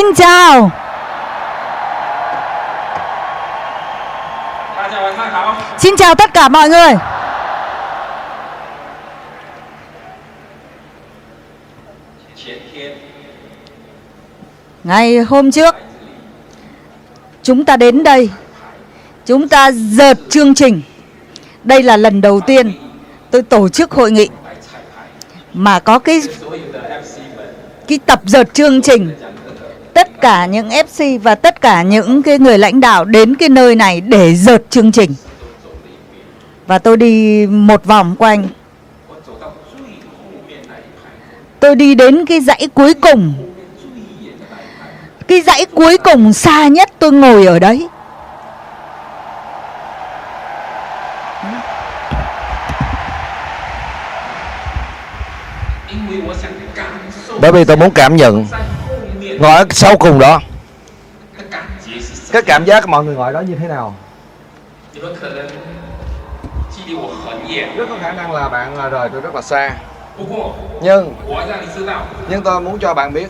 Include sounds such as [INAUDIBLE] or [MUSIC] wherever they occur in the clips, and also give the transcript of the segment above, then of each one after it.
xin chào. Xin chào tất cả mọi người. Ngày hôm trước, Chúng ta đến đây, Chúng ta dợt chương trình. Đây là lần đầu tiên Tôi tổ chức hội nghị Mà có cái Cái tập dợt chương trình cả những FC và tất cả những cái người lãnh đạo đến cái nơi này để dợt chương trình. Và tôi đi một vòng quanh. Tôi đi đến cái dãy cuối cùng. Cái dãy cuối cùng xa nhất tôi ngồi ở đấy. Bởi vì tôi muốn cảm nhận ngồi ở sau cùng đó. Cái cảm giác mọi người ngồi đó như thế nào? Rất có khả năng là bạn à, rời tôi rất là xa. Nhưng nhưng tôi muốn cho bạn biết.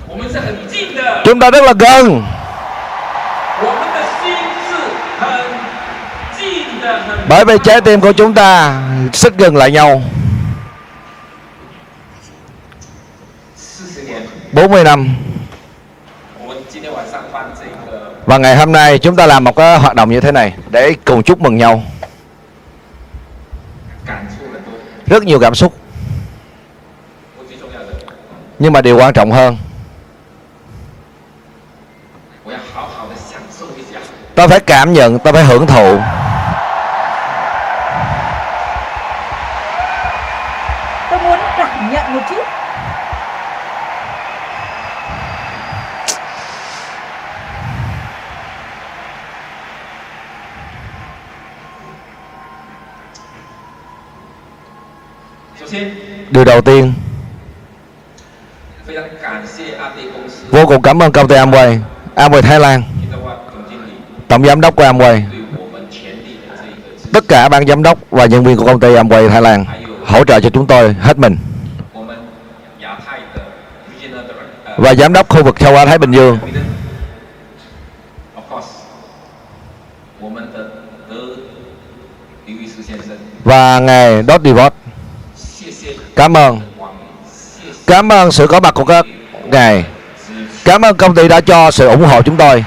Chúng ta rất là gần. Bởi vì trái tim của chúng ta xích gần lại nhau. 40 năm. Và ngày hôm nay chúng ta làm một cái hoạt động như thế này để cùng chúc mừng nhau. Rất nhiều cảm xúc. Nhưng mà điều quan trọng hơn tôi phải cảm nhận, tôi phải hưởng thụ điều đầu tiên. Vô cùng cảm ơn công ty Amway Amway Thái Lan, tổng giám đốc của Amway, tất cả ban giám đốc và nhân viên của công ty Amway Thái Lan hỗ trợ cho chúng tôi hết mình. Và giám đốc khu vực châu Á Thái Bình Dương. Và ngài Dot Devot Cảm ơn. Cảm ơn sự có mặt của các ngài. Cảm ơn công ty đã cho sự ủng hộ chúng tôi.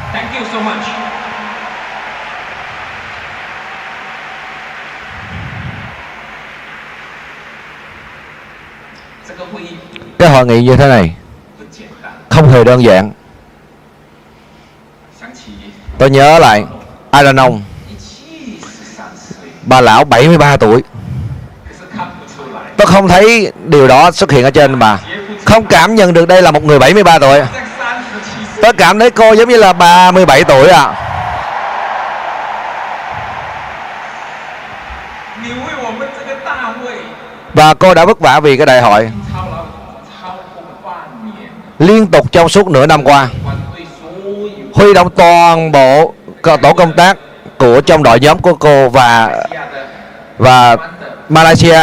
Cái hội nghị như thế này Không hề đơn giản. Tôi nhớ lại Aranong Bà lão 73 tuổi tôi không thấy điều đó xuất hiện ở trên mà. Không cảm nhận được đây là một người 73 tuổi. Tôi cảm thấy cô giống như là 37 tuổi ạ. À. và cô đã vất vả vì cái đại hội. Liên tục trong suốt nửa năm qua. Huy động toàn bộ tổ công tác của trong đội nhóm của cô và và Malaysia.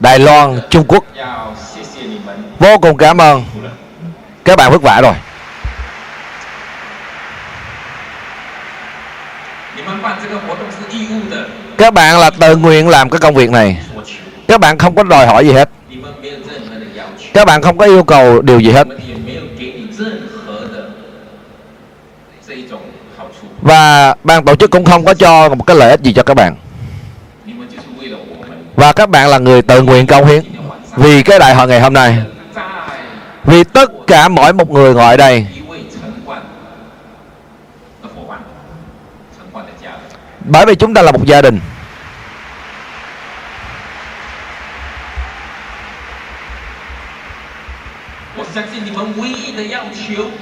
Đài Loan, Trung Quốc. Vô cùng cảm ơn. Các bạn vất vả rồi. Các bạn là tự nguyện làm cái công việc này. Các bạn không có đòi hỏi gì hết. Các bạn không có yêu cầu điều gì hết. Và ban tổ chức cũng không có cho một cái lợi ích gì cho các bạn và các bạn là người tự nguyện công hiến vì cái đại hội ngày hôm nay. Vì tất cả mỗi một người ngồi đây. Bởi vì chúng ta là một gia đình.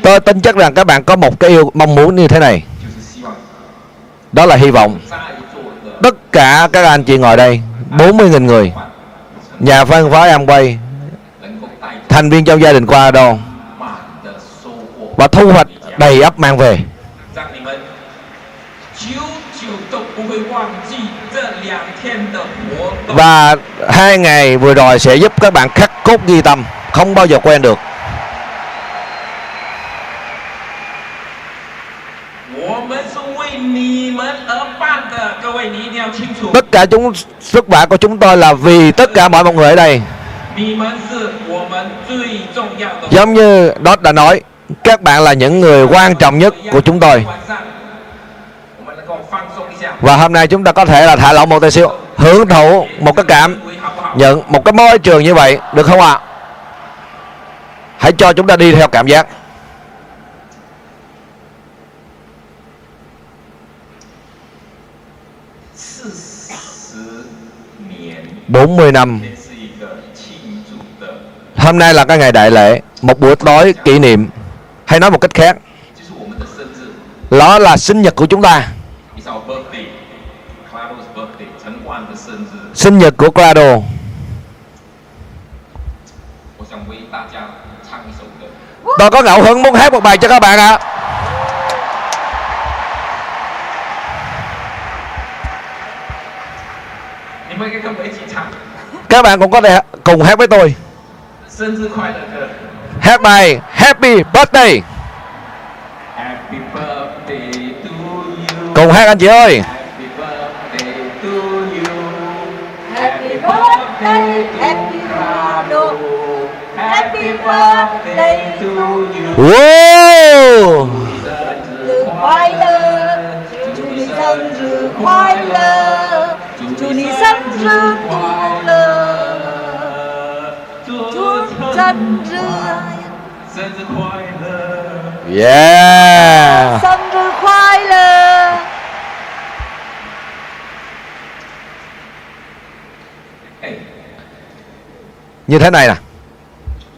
Tôi tin chắc rằng các bạn có một cái yêu mong muốn như thế này. Đó là hy vọng. Tất cả các anh chị ngồi đây 40.000 người. Nhà văn hóa Amway Thành viên trong gia đình qua đòn Và thu hoạch đầy ấp mang về. Và hai ngày vừa rồi sẽ giúp các bạn khắc cốt ghi tâm, Không bao giờ quên được. tất cả chúng sức khỏe của chúng tôi là vì tất cả mọi một người ở đây. Giống như đó đã nói, các bạn là những người quan trọng nhất của chúng tôi. Và hôm nay chúng ta có thể là thả lỏng một tí xíu, hưởng thụ một cái cảm, nhận một cái môi trường như vậy, được không ạ? À? hãy cho chúng ta đi theo cảm giác. 40 năm. Hôm nay là cái ngày đại lễ, Một buổi tối kỷ niệm. Hay nói một cách khác Đó là sinh nhật của chúng ta. Sinh nhật của Clado. Tôi có ngẫu hứng muốn hát một bài cho các bạn ạ. À. các bạn cũng có thể cùng hát với tôi 生日快乐歌。 hát bài Happy Birthday Happy birthday to you. cùng hát anh chị ơi Happy birthday to you. Happy birthday, happy Ronaldo. Happy birthday to you. wow Từ khoai lơ,祝你生日快乐，祝你生日快乐， 祝生日生日快乐！ yeah 生日快乐。哎， như thế này nè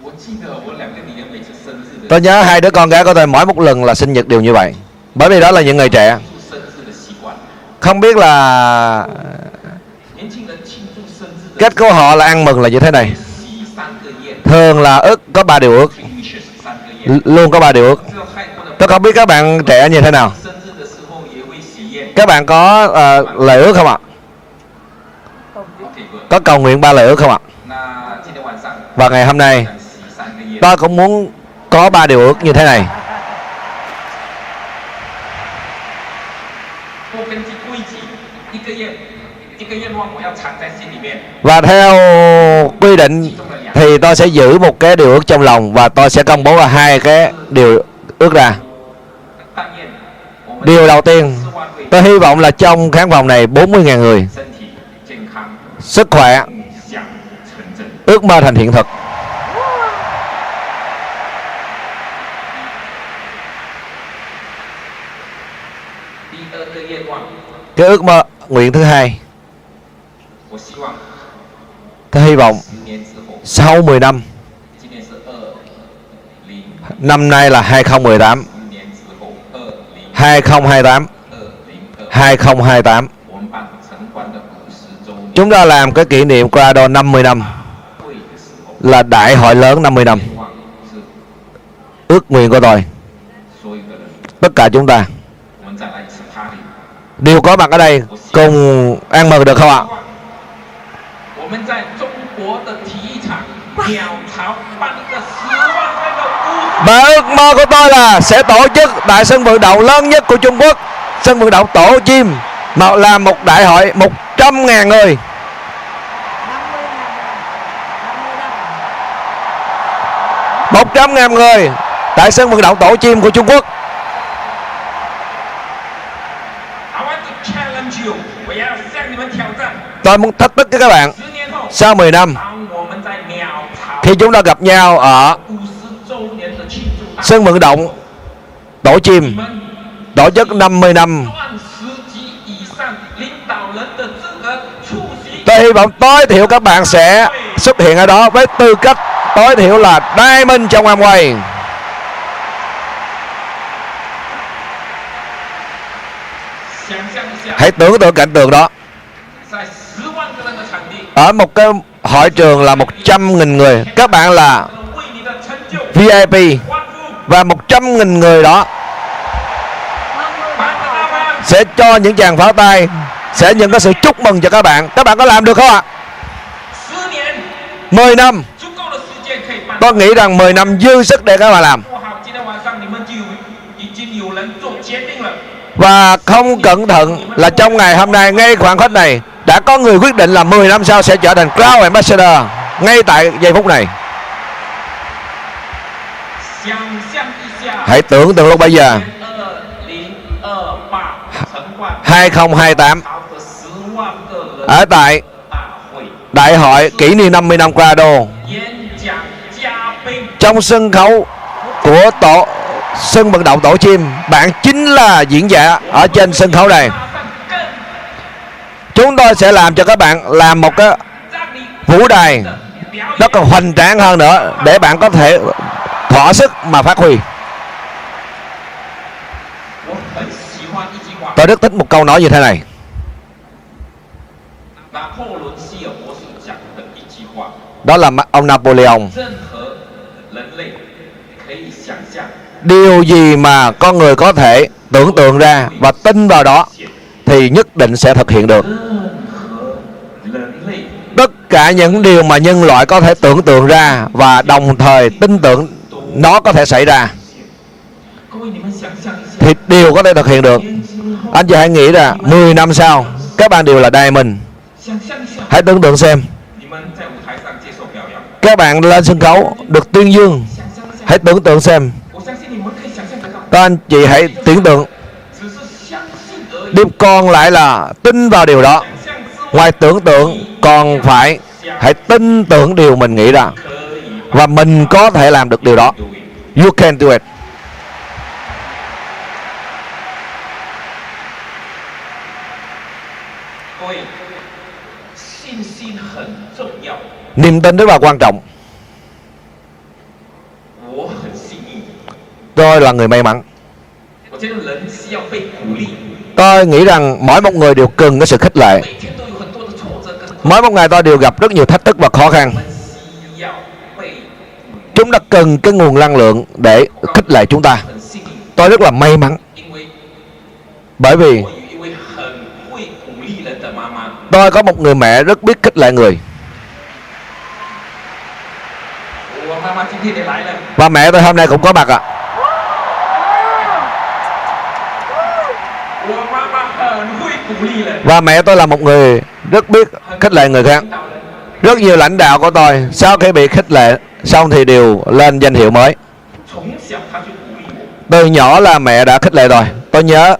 我记得我两个女儿每次生日的 tôi nhớ hai đứa con gái của tôi mỗi một lần là sinh nhật đều như vậy bởi vì đó là những người trẻ 庆祝生日的习惯。 không biết là 年轻人庆祝生日的 cách của họ là ăn mừng là như thế này 喜三个宴， thường là ước có ba điều ước. Luôn có ba điều ước. Tôi không biết các bạn trẻ như thế nào. Các bạn có uh, lời ước không ạ? Có cầu nguyện ba lời ước không ạ? Và ngày hôm nay tôi cũng muốn có ba điều ước như thế này. Và theo quy định thì tôi sẽ giữ một cái điều ước trong lòng và tôi sẽ công bố là hai cái điều ước ra. Điều đầu tiên, tôi hy vọng là trong khán phòng này 40.000 người sức khỏe, ước mơ thành hiện thực. Cái ước mơ nguyện thứ hai, tôi hy vọng sau 10 năm. Năm nay là 2018 2028 2028 chúng ta làm cái kỷ niệm qua Quadro 50 năm. Là đại hội lớn 50 năm. Ước nguyện của tôi. Tất cả chúng ta. Đều có mặt ở đây cùng ăn mừng được không ạ? Và ước mơ của tôi là sẽ tổ chức đại sân vận động lớn nhất của Trung Quốc, Sân vận động Tổ Chim, mà là một đại hội 100.000 người. một trăm ngàn người tại sân vận động tổ chim của Trung Quốc. Tôi muốn thách thức với các bạn sau 10 năm khi chúng ta gặp nhau ở sân vận động tổ chim tổ chức 50 năm. Tôi hy vọng tối thiểu các bạn sẽ xuất hiện ở đó với tư cách tối thiểu là đai minh trong Amway hãy tưởng tượng cảnh tượng đó. Ở một cái hội trường là 100.000 người. Các bạn là VIP và 100.000 người đó sẽ cho những chàng pháo tay, sẽ nhận cái sự chúc mừng cho các bạn. Các bạn có làm được không ạ? 10 năm. Tôi nghĩ rằng 10 năm dư sức để các bạn làm. Và không cẩn thận là trong ngày hôm nay, ngay khoảng khách này đã có người quyết định là 10 năm sau sẽ trở thành Crown Ambassador ngay tại giây phút này. Hãy tưởng tượng lúc bây giờ. 2028 Ở tại Đại hội kỷ niệm 50 năm qua đô Trong sân khấu Của tổ Sân vận động tổ chim, Bạn chính là diễn giả Ở trên sân khấu này chúng tôi sẽ làm cho các bạn làm một cái vũ đài nó còn hoành tráng hơn nữa để bạn có thể thỏa sức mà phát huy. Tôi rất thích một câu nói như thế này. Đó là ông Napoleon. Điều gì mà con người có thể tưởng tượng ra và tin vào đó thì nhất định sẽ thực hiện được. Tất cả những điều mà nhân loại có thể tưởng tượng ra và đồng thời tin tưởng nó có thể xảy ra thì đều có thể thực hiện được. Anh chị hãy nghĩ là 10 năm sau, các bạn đều là đài mình hãy tưởng tượng xem. Các bạn lên sân khấu được tuyên dương. Hãy tưởng tượng xem. Các anh chị hãy tưởng tượng. Điểm còn lại là tin vào điều đó. Ngoài tưởng tượng, còn phải Hãy tin tưởng điều mình nghĩ ra. Và mình có thể làm được điều đó. You can do it. Niềm tin rất là quan trọng. Tôi là người may mắn tôi nghĩ rằng mỗi một người đều cần cái sự khích lệ. Mỗi một ngày tôi đều gặp rất nhiều thách thức và khó khăn. Chúng ta cần cái nguồn năng lượng để khích lệ chúng ta. Tôi rất là may mắn. Bởi vì tôi có một người mẹ rất biết khích lệ người. Và mẹ tôi hôm nay cũng có mặt ạ. à. và mẹ tôi là một người rất biết khích lệ người khác. Rất nhiều lãnh đạo của tôi sau khi bị khích lệ, xong thì đều lên danh hiệu mới. Từ nhỏ là mẹ đã khích lệ rồi. Tôi nhớ,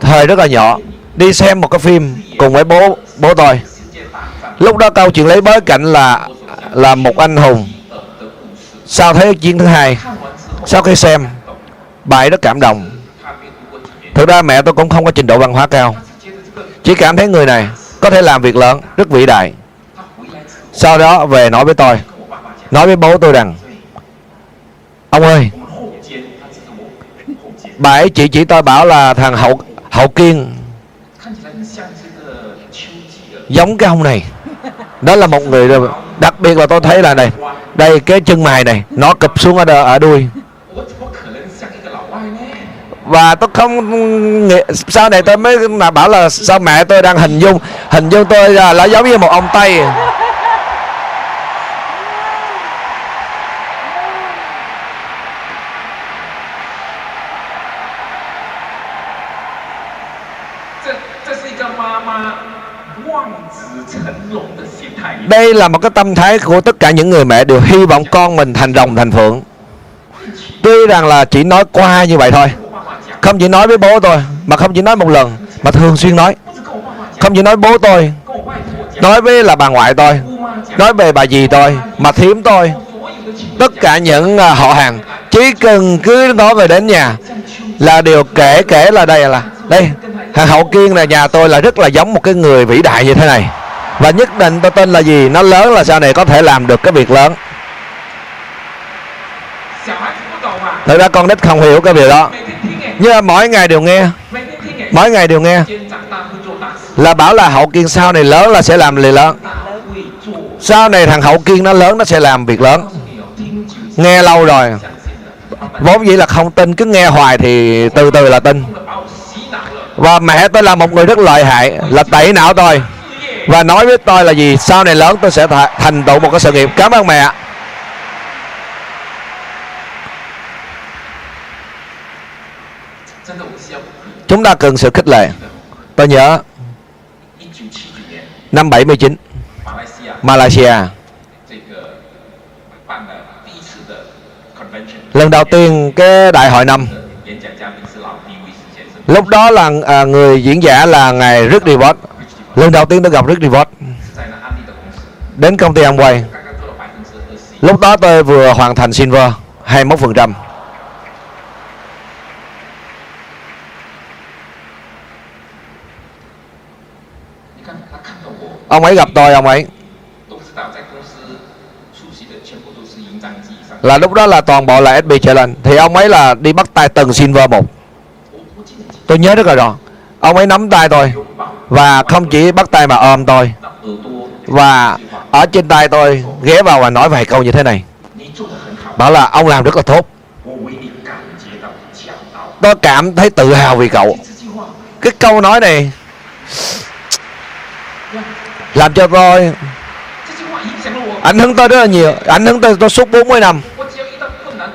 thời rất là nhỏ, đi xem một cái phim cùng với bố bố tôi. Lúc đó câu chuyện lấy bối cảnh là là một anh hùng. Sau thế chiến thứ hai, sau khi xem bài rất cảm động. Thực ra mẹ tôi cũng không có trình độ văn hóa cao. Chỉ cảm thấy người này có thể làm việc lớn rất vĩ đại. Sau đó về nói với tôi Nói với bố tôi rằng Ông ơi Bà ấy chỉ chỉ tôi bảo là thằng Hậu Hậu Kiên Giống cái ông này. Đó là một người Đặc biệt là tôi thấy là này Đây cái chân mày này Nó cụp xuống ở, ở đuôi và tôi không sau này tôi mới là bảo là sao mẹ tôi đang hình dung hình dung tôi là, là giống như một ông tây. Đây là một cái tâm thái của tất cả những người mẹ đều hy vọng con mình thành rồng thành phượng. Tuy rằng là chỉ nói qua như vậy thôi không chỉ nói với bố tôi, mà không chỉ nói một lần, mà thường xuyên nói. Không chỉ nói bố tôi, nói với là bà ngoại tôi, nói về bà dì tôi, mà thím tôi. Tất cả những à, họ hàng, chỉ cần cứ nói về đến nhà là điều kể kể là đây là. Đây hàng hậu kiên là nhà tôi là rất là giống một cái người vĩ đại như thế này. Và nhất định tôi tin là gì? Nó lớn là sau này có thể làm được cái việc lớn. Thực ra con nít không hiểu cái việc đó nhưng mà mỗi ngày đều nghe. Mỗi ngày đều nghe. Là bảo là hậu kiên sau này lớn là sẽ làm liền lớn. Sau này thằng hậu kiên nó lớn nó sẽ làm việc lớn. Nghe lâu rồi. Vốn dĩ là không tin, cứ nghe hoài thì từ từ là tin. Và mẹ tôi là một người rất lợi hại, là tẩy não tôi. Và nói với tôi là gì, sau này lớn tôi sẽ thành tựu một cái sự nghiệp. Cảm ơn mẹ chúng ta cần sự khích lệ. Tôi nhớ năm 79 Malaysia. Lần đầu tiên cái đại hội năm. Lúc đó là à, người diễn giả là ngài Rick Rivot lần đầu tiên tôi gặp Rick Rivot đến công ty Amway. Lúc đó tôi vừa hoàn thành silver 21% ông ấy gặp tôi, ông ấy. Là lúc đó là toàn bộ là SB Challenge thì ông ấy là đi bắt tay từng Silver một. Tôi nhớ rất là rõ. Ông ấy nắm tay tôi và không chỉ bắt tay mà ôm tôi. Và ở trên tay tôi ghé vào và nói vài câu như thế này. Bảo là ông làm rất là tốt. Tôi cảm thấy tự hào vì cậu. Cái câu nói này làm cho tôi ảnh hưởng tôi rất là nhiều. Ảnh hưởng tôi tôi suốt 40 năm.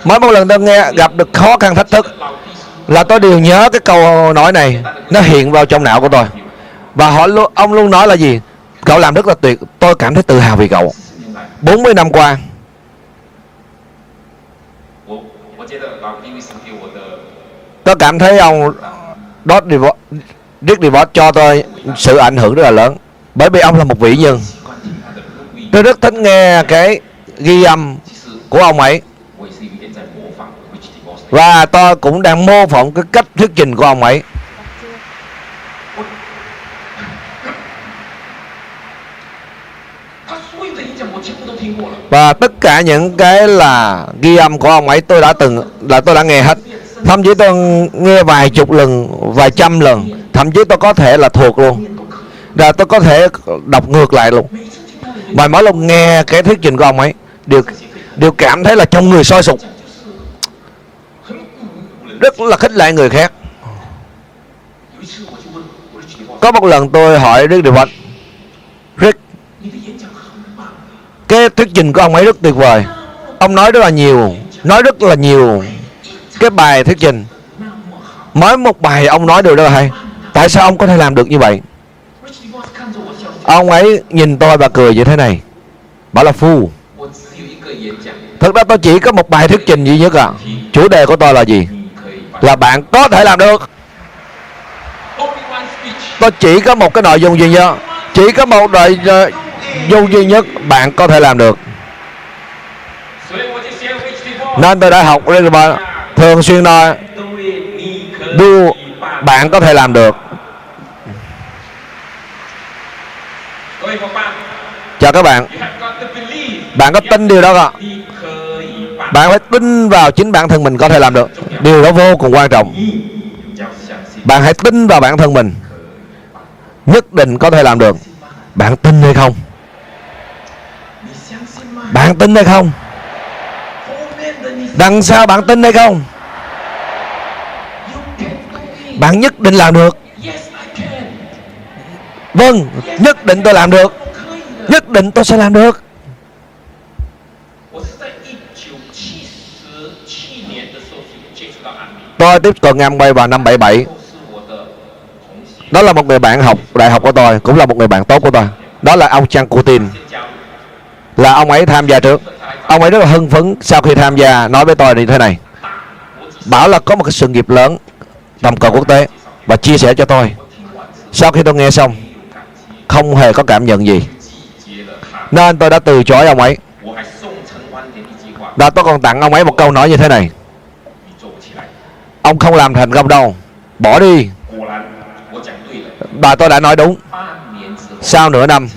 Mỗi một lần tôi nghe gặp được khó khăn thách thức là tôi đều nhớ cái câu nói này. Nó hiện vào trong não của tôi. Và họ ông luôn nói là gì? Cậu làm rất là tuyệt. Tôi cảm thấy tự hào vì cậu. 40 năm qua. Tôi cảm thấy ông Dick DeVos cho tôi sự ảnh hưởng rất là lớn bởi vì ông là một vị nhân. Tôi rất thích nghe cái ghi âm của ông ấy. Và tôi cũng đang mô phỏng cái cách thuyết trình của ông ấy. Và tất cả những cái là ghi âm của ông ấy tôi đã từng, là tôi đã nghe hết. Thậm chí tôi nghe vài chục lần, vài trăm lần. Thậm chí tôi có thể là thuộc luôn ra tôi có thể đọc ngược lại luôn. Và mỗi lần nghe cái thuyết trình của ông ấy đều đều cảm thấy là trong người soi sục. Rất là khích lệ người khác. Có một lần tôi hỏi Rick Điều Phật Rick, Cái thuyết trình của ông ấy rất tuyệt vời. Ông nói rất là nhiều, Nói rất là nhiều Cái bài thuyết trình. Mỗi một bài ông nói đều rất là hay Tại sao ông có thể làm được như vậy? Ông ấy nhìn tôi và cười như thế này. Bảo là phu. Thực ra tôi chỉ có một bài thuyết trình duy nhất ạ. À. Chủ đề của tôi là gì? Là bạn có thể làm được. Tôi chỉ có một cái nội dung duy nhất. Chỉ có một nội ờ, dung duy nhất Bạn có thể làm được. Nên tôi đã học Thường xuyên nói Điều bạn có thể làm được. Chào các bạn. Bạn có tin điều đó không Bạn phải tin vào chính bản thân mình có thể làm được. Điều đó vô cùng quan trọng. Bạn hãy tin vào bản thân mình. Nhất định có thể làm được. Bạn tin hay không? Bạn tin hay không? Đằng sau bạn tin hay không? Bạn nhất định làm được. Vâng Nhất định tôi làm được nhất định tôi sẽ làm được. Tôi tiếp cận ngang bay vào năm 77 đó là một người bạn học đại học của tôi, cũng là một người bạn tốt của tôi. Đó là ông Chang Putin là ông ấy tham gia trước. Ông ấy rất là hưng phấn sau khi tham gia, nói với tôi như thế này. Bảo là có một cái sự nghiệp lớn, tầm cỡ quốc tế, và chia sẻ cho tôi. Sau khi tôi nghe xong, không hề có cảm nhận gì. Nên tôi đã từ chối ông ấy. Và tôi còn tặng ông ấy một câu nói như thế này. Ông không làm thành công đâu. Bỏ đi. Bà tôi đã nói đúng. Sau nửa năm,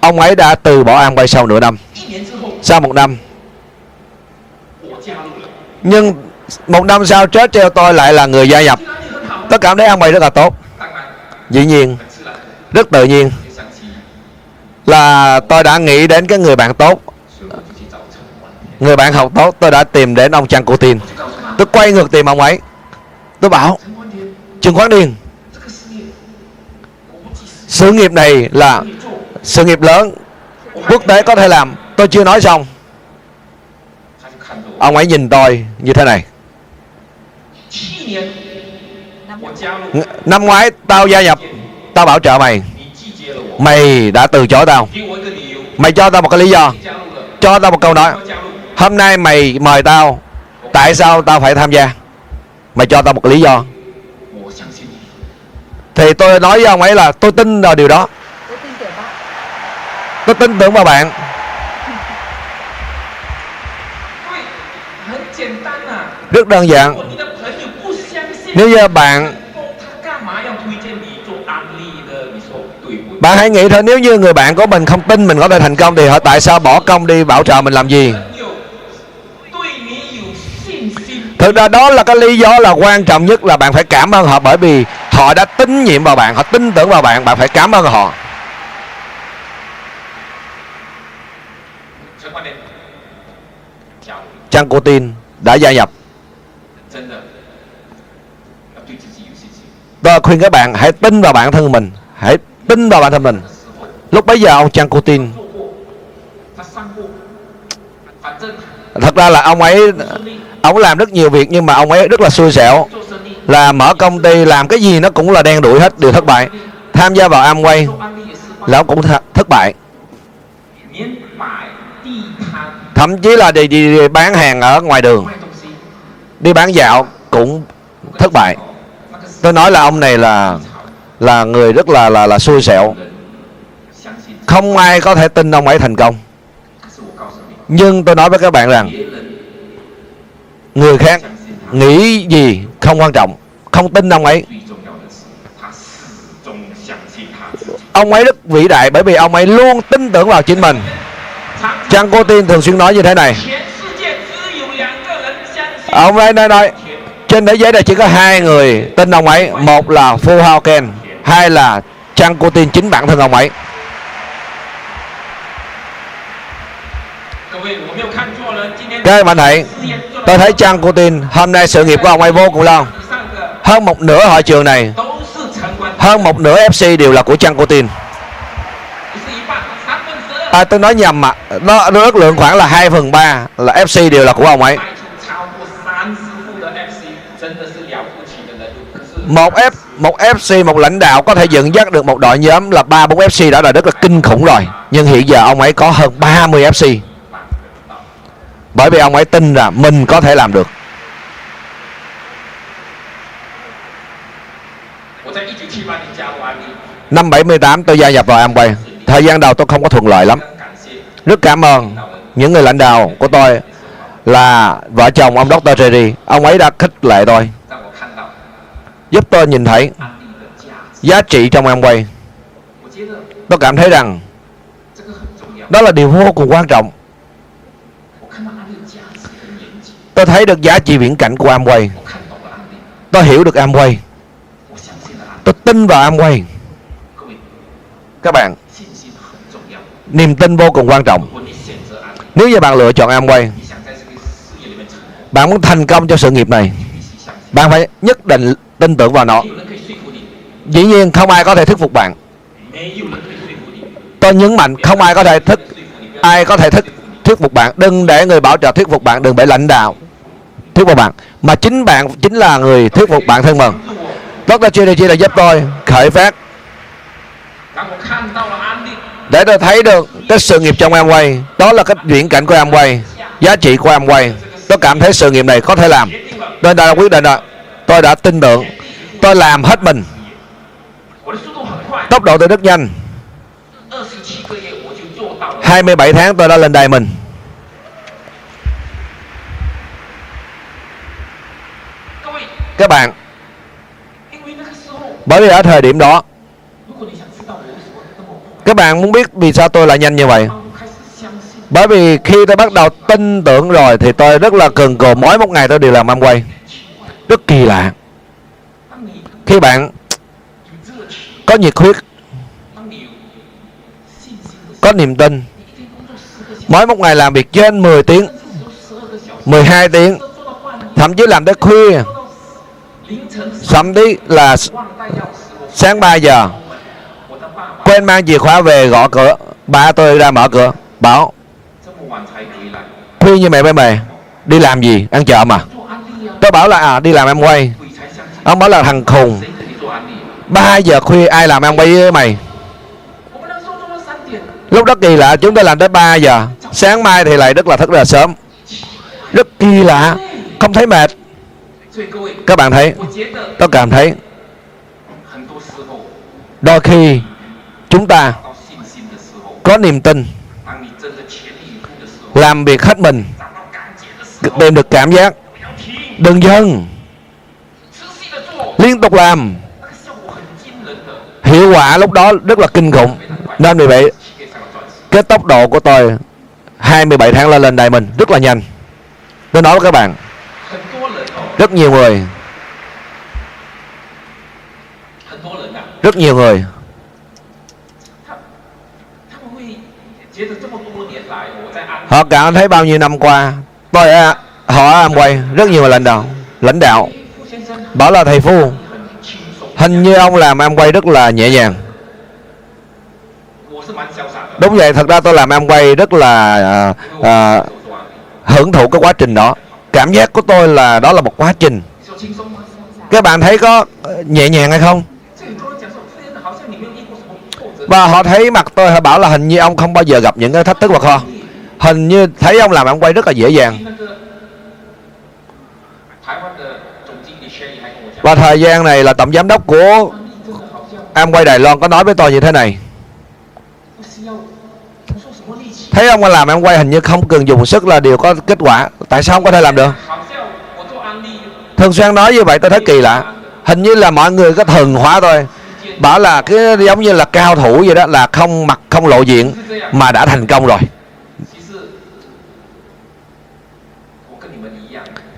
Ông ấy đã từ bỏ an Amway sau nửa năm. Sau một năm. Nhưng một năm sau chết treo tôi lại là người gia nhập. Tôi cảm thấy Amway rất là tốt. Dĩ nhiên rất tự nhiên. Là tôi đã nghĩ đến cái người bạn tốt. Người bạn học tốt tôi đã tìm đến ông Trang Cô Tiền. tôi quay ngược tìm ông ấy. Tôi bảo Trần Quán Điền sự nghiệp này là sự nghiệp lớn quốc tế có thể làm tôi chưa nói xong. Ông ấy nhìn tôi như thế này. Năm ngoái tao gia nhập tao bảo trợ mày. Mày đã từ chối tao. Mày cho tao một cái lý do. Cho tao một câu nói. Hôm nay mày mời tao. Tại sao tao phải tham gia? Mày cho tao một cái lý do. Thì tôi nói với ông ấy là tôi tin vào điều đó. Tôi tin tưởng vào bạn. Rất đơn giản. Nếu như bạn bạn hãy nghĩ thôi, nếu như người bạn của mình không tin mình có thể thành công thì họ tại sao bỏ công đi bảo trợ mình làm gì? Thực ra đó là cái lý do là quan trọng nhất là bạn phải cảm ơn họ bởi vì họ đã tín nhiệm vào bạn, họ tin tưởng vào bạn bạn phải cảm ơn họ. Trang cô tin đã gia nhập. Tôi khuyên các bạn hãy tin vào bản thân mình, Hãy tin vào bản thân mình. Lúc bấy giờ ông Chang Putin thật ra là ông ấy ông làm rất nhiều việc nhưng mà ông ấy rất là xui xẻo. Là mở công ty làm cái gì nó cũng là đen đuổi hết đều thất bại. Tham gia vào Amway là ông cũng thất bại. Thậm chí là đi, đi, đi bán hàng ở ngoài đường. Đi bán dạo cũng thất bại. Tôi nói là ông này là là người rất là là là xui xẻo. Không ai có thể tin ông ấy thành công. Nhưng tôi nói với các bạn rằng người khác nghĩ gì không quan trọng không tin ông ấy. Ông ấy rất vĩ đại bởi vì ông ấy luôn tin tưởng vào chính mình. Trang Cô Tin thường xuyên nói như thế này. Ông ấy nói, nói Trên thế giới này chỉ có hai người tin ông ấy. Một là Fu Hao Ken hay là Trang Cotin chính bản thân ông ấy. Các bạn thấy tôi thấy Trang Cotin hôm nay sự nghiệp của ông ấy vô cùng lâu hơn một nửa hội trường này hơn một nửa FC đều là của Trang Cotin à, tôi nói nhầm mà nó, nó ước lượng khoảng là 2 phần 3 là FC đều là của ông ấy. một F, một FC một lãnh đạo có thể dẫn dắt được một đội nhóm là ba bốn FC đã là rất là kinh khủng rồi. Nhưng hiện giờ ông ấy có hơn 30 FC bởi vì ông ấy tin là mình có thể làm được. Năm 78 tôi gia nhập vào Amway. Thời gian đầu tôi không có thuận lợi lắm. Rất cảm ơn những người lãnh đạo của tôi là vợ chồng ông Dr. Jerry. Ông ấy đã khích lệ tôi giúp tôi nhìn thấy giá trị trong Amway. Tôi cảm thấy rằng đó là điều vô cùng quan trọng. Tôi thấy được giá trị viễn cảnh của Amway. Tôi hiểu được Amway. Tôi tin vào Amway. Các bạn, niềm tin vô cùng quan trọng. Nếu như bạn lựa chọn Amway, bạn muốn thành công cho sự nghiệp này, bạn phải nhất định tin tưởng vào nó. Dĩ nhiên không ai có thể thuyết phục bạn. Tôi nhấn mạnh không ai có thể thức, ai có thể thức, thuyết phục bạn. Đừng để người bảo trợ thuyết phục bạn đừng để lãnh đạo thuyết phục bạn. Mà chính bạn chính là người thuyết phục bạn thân mình này chỉ là giúp tôi khởi phát. Để tôi thấy được cái sự nghiệp trong Amway. Đó là cái viễn cảnh của Amway, giá trị của Amway. Tôi cảm thấy sự nghiệp này có thể làm. Nên đã quyết định rồi tôi đã tin tưởng. Tôi làm hết mình. Tốc độ tôi rất nhanh. 27 tháng tôi đã lên đài mình. Các bạn, bởi vì ở thời điểm đó, các bạn muốn biết vì sao tôi lại nhanh như vậy? Bởi vì khi tôi bắt đầu tin tưởng rồi thì tôi rất là cần cù mỗi một ngày tôi đều làm ăn quay rất kỳ lạ. Khi bạn, có nhiệt huyết, có niềm tin. Mỗi một ngày làm việc trên 10 tiếng 12 tiếng, thậm chí làm tới khuya. Thậm chí là sáng 3 giờ, quên mang chìa khóa về gõ cửa. Ba tôi ra mở cửa, bảo, khuya như mẹ với mày, đi làm gì? Ăn chợ mà tôi bảo là à, đi làm em quay. Ông bảo là thằng khùng. 3 giờ khuya ai làm em quay với mày? Lúc đó kỳ lạ chúng ta làm tới 3 giờ. Sáng mai thì lại rất là thức là sớm. Rất kỳ lạ. Không thấy mệt. Các bạn thấy. Tôi cảm thấy. Đôi khi chúng ta có niềm tin làm việc hết mình đem được cảm giác đừng dừng liên tục làm. Hiệu quả lúc đó rất là kinh khủng. Nên vì vậy, cái tốc độ của tôi 27 tháng lên lên đài mình rất là nhanh. Tôi đó với các bạn, rất nhiều người, rất nhiều người. Họ cảm thấy bao nhiêu năm qua, tôi à, họ quay rất nhiều lãnh đạo lãnh đạo. Bảo là thầy phu. Hình như ông làm em quay rất là nhẹ nhàng. Đúng vậy thật ra tôi làm em quay rất là à, à, hưởng thụ cái quá trình đó. Cảm giác của tôi là đó là một quá trình. Các bạn thấy có nhẹ nhàng hay không? Và họ thấy mặt tôi họ bảo là hình như ông không bao giờ gặp những cái thách thức hoặc ho hình như thấy ông làm em quay rất là dễ dàng. và thời gian này là tổng giám đốc của Amway Đài Loan có nói với tôi như thế này. Thấy ông làm em quay hình như không cần dùng sức là đều có kết quả. Tại sao không có thể làm được? Thường xuyên nói như vậy, tôi thấy kỳ lạ. Hình như là mọi người có thần hóa thôi bảo là cái giống như là cao thủ vậy đó, là không mặt không lộ diện mà đã thành công rồi.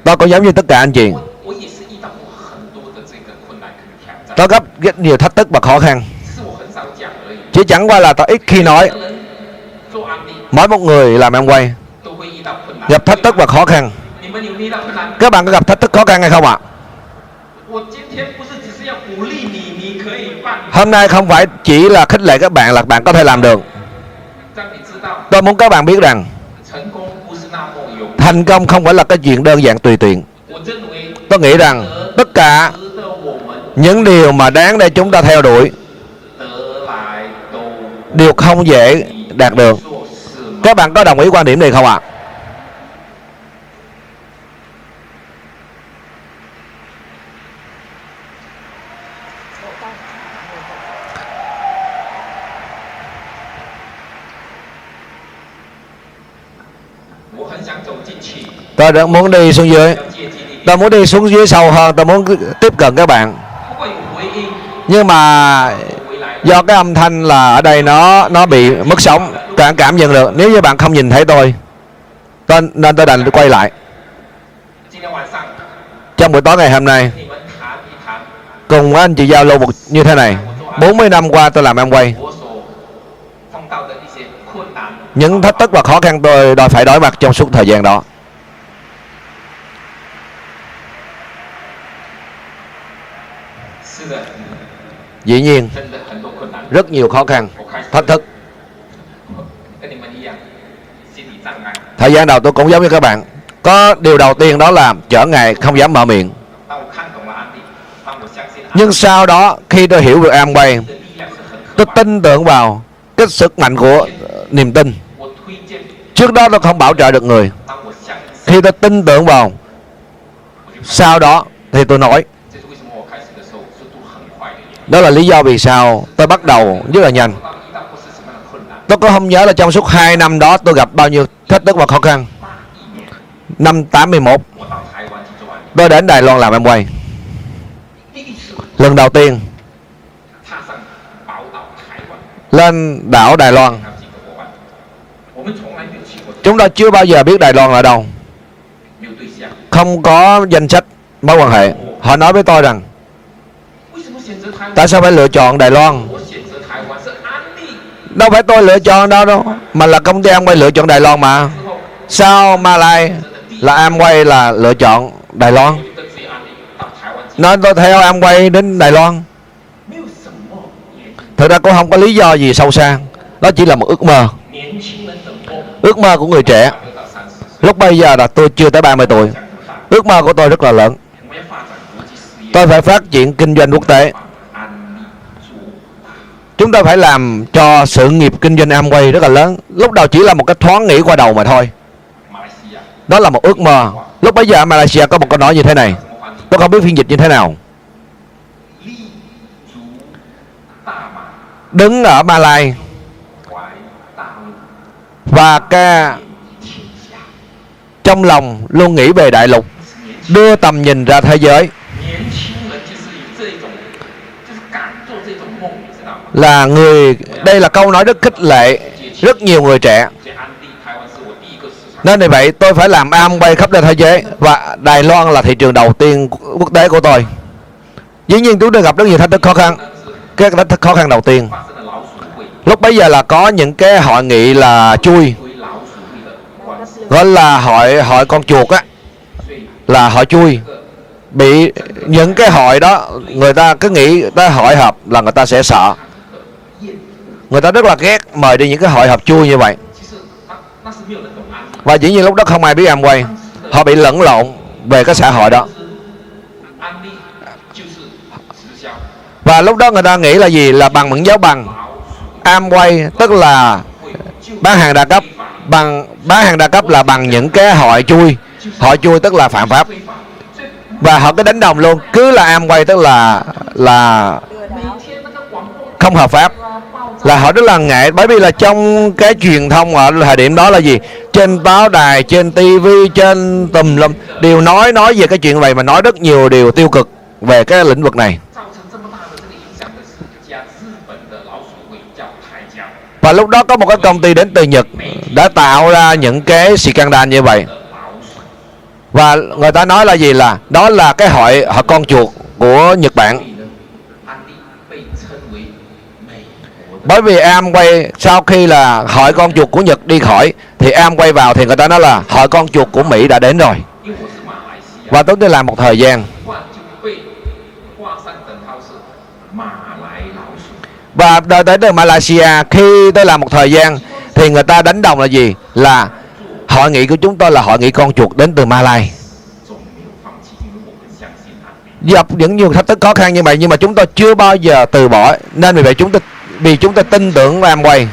Tôi có giống như tất cả anh chị. có gấp rất nhiều thách thức và khó khăn. Chỉ chẳng qua là tôi ít khi nói. Mỗi một người làm em quay. Gặp thách thức và khó khăn. Các bạn có gặp thách thức khó khăn hay không ạ? Hôm nay không phải chỉ là khích lệ các bạn là bạn có thể làm được. Tôi muốn các bạn biết rằng, thành công không phải là cái chuyện đơn giản tùy tiện. Tôi nghĩ rằng tất cả những điều mà đáng để chúng ta theo đuổi. Điều không dễ đạt được. Các bạn có đồng ý quan điểm này không ạ? À? tôi rất muốn đi xuống dưới. Tôi muốn đi xuống dưới sâu hơn. Tôi muốn tiếp cận các bạn nhưng mà do cái âm thanh là ở đây nó nó bị mất sóng cảm cảm nhận được. Nếu như bạn không nhìn thấy tôi tôi nên tôi đành quay lại. Trong buổi tối ngày hôm nay, cùng với anh chị giao lưu một như thế này 40 năm qua tôi làm em quay. Những thách thức và khó khăn tôi đòi phải đối mặt trong suốt thời gian đó. dĩ nhiên, rất nhiều khó khăn, thách thức. Thời gian đầu tôi cũng giống như các bạn. Có điều đầu tiên đó là trở ngại không dám mở miệng. Nhưng sau đó, khi tôi hiểu được Amway Tôi tin tưởng vào cái sức mạnh của ờ, niềm tin. Trước đó tôi không bảo trợ được người. Khi tôi tin tưởng vào, Sau đó thì tôi nói đó là lý do vì sao tôi bắt đầu rất là nhanh. Tôi có không nhớ là trong suốt 2 năm đó tôi gặp bao nhiêu thách thức và khó khăn. Năm 81 tôi đến Đài Loan làm em quay. Lần đầu tiên lên đảo Đài Loan. Chúng ta chưa bao giờ biết Đài Loan là đâu. Không có danh sách, mối quan hệ. Họ nói với tôi rằng Tại sao phải lựa chọn Đài Loan? Đâu phải tôi lựa chọn đâu đâu, Mà là công ty em Amway lựa chọn Đài Loan mà. Sao Malay là em quay là lựa chọn Đài Loan? Nên tôi theo em quay đến Đài Loan. Thực ra cũng không có lý do gì sâu xa. Đó chỉ là một ước mơ. Ước mơ của người trẻ. Lúc bây giờ là tôi chưa tới 30 tuổi. Ước mơ của tôi rất là lớn. Tôi phải phát triển kinh doanh quốc tế chúng ta phải làm cho sự nghiệp kinh doanh Amway rất là lớn. Lúc đầu chỉ là một cái thoáng nghĩ qua đầu mà thôi. Đó là một ước mơ. Lúc bây giờ Malaysia có một câu nói như thế này. Tôi không biết phiên dịch như thế nào. Đứng ở Malai và ca trong lòng luôn nghĩ về đại lục, đưa tầm nhìn ra thế giới. là người, đây là câu nói rất khích lệ, rất nhiều người trẻ. Nên vì vậy tôi phải làm am bay khắp nơi thế giới và Đài Loan là thị trường đầu tiên quốc tế của tôi. Dĩ nhiên chúng tôi gặp rất nhiều thách thức khó khăn các thách thức khó khăn đầu tiên. Lúc bấy giờ là có những cái hội nghị là chui, gọi là hội hội con chuột á, là hội chui. Bị những cái hội đó, người ta cứ nghĩ tới hội họp là người ta sẽ sợ người ta rất là ghét mời đi những cái hội họp chui như vậy. Và dĩ nhiên lúc đó không ai biết Amway. Họ bị lẫn lộn về cái xã hội đó. Và lúc đó người ta nghĩ là gì? Là bằng những giáo bằng. Am quay tức là bán hàng đa cấp. Bằng, bán hàng đa cấp là bằng những cái hội chui. Hội chui tức là phạm pháp. Và họ cứ đánh đồng luôn. Cứ là am quay tức là là không hợp pháp là dạ. họ rất là ngại bởi vì là trong cái truyền thông ở thời điểm đó là gì? Trên báo đài trên tivi trên tùm lum đều nói nói về cái chuyện này mà nói rất nhiều điều tiêu cực về cái lĩnh vực này. Và lúc đó có một cái công ty đến từ Nhật đã tạo ra những cái scandal như vậy. Và người ta nói là gì là đó là cái hội họ con chuột của Nhật Bản. bởi vì em quay sau khi là hỏi con chuột của Nhật đi khỏi, thì em quay vào thì người ta nói là hỏi con chuột của Mỹ đã đến rồi. Và tôi đi làm một thời gian. Và đợi tới từ Malaysia, khi tôi làm một thời gian, thì người ta đánh đồng là gì? Là hội nghị của chúng tôi là hội nghị con chuột đến từ malaysia gặp những nhiều thách thức khó khăn như vậy, nhưng mà chúng tôi chưa bao giờ từ bỏ, nên vì vậy chúng tôi vì chúng ta tin tưởng làm quay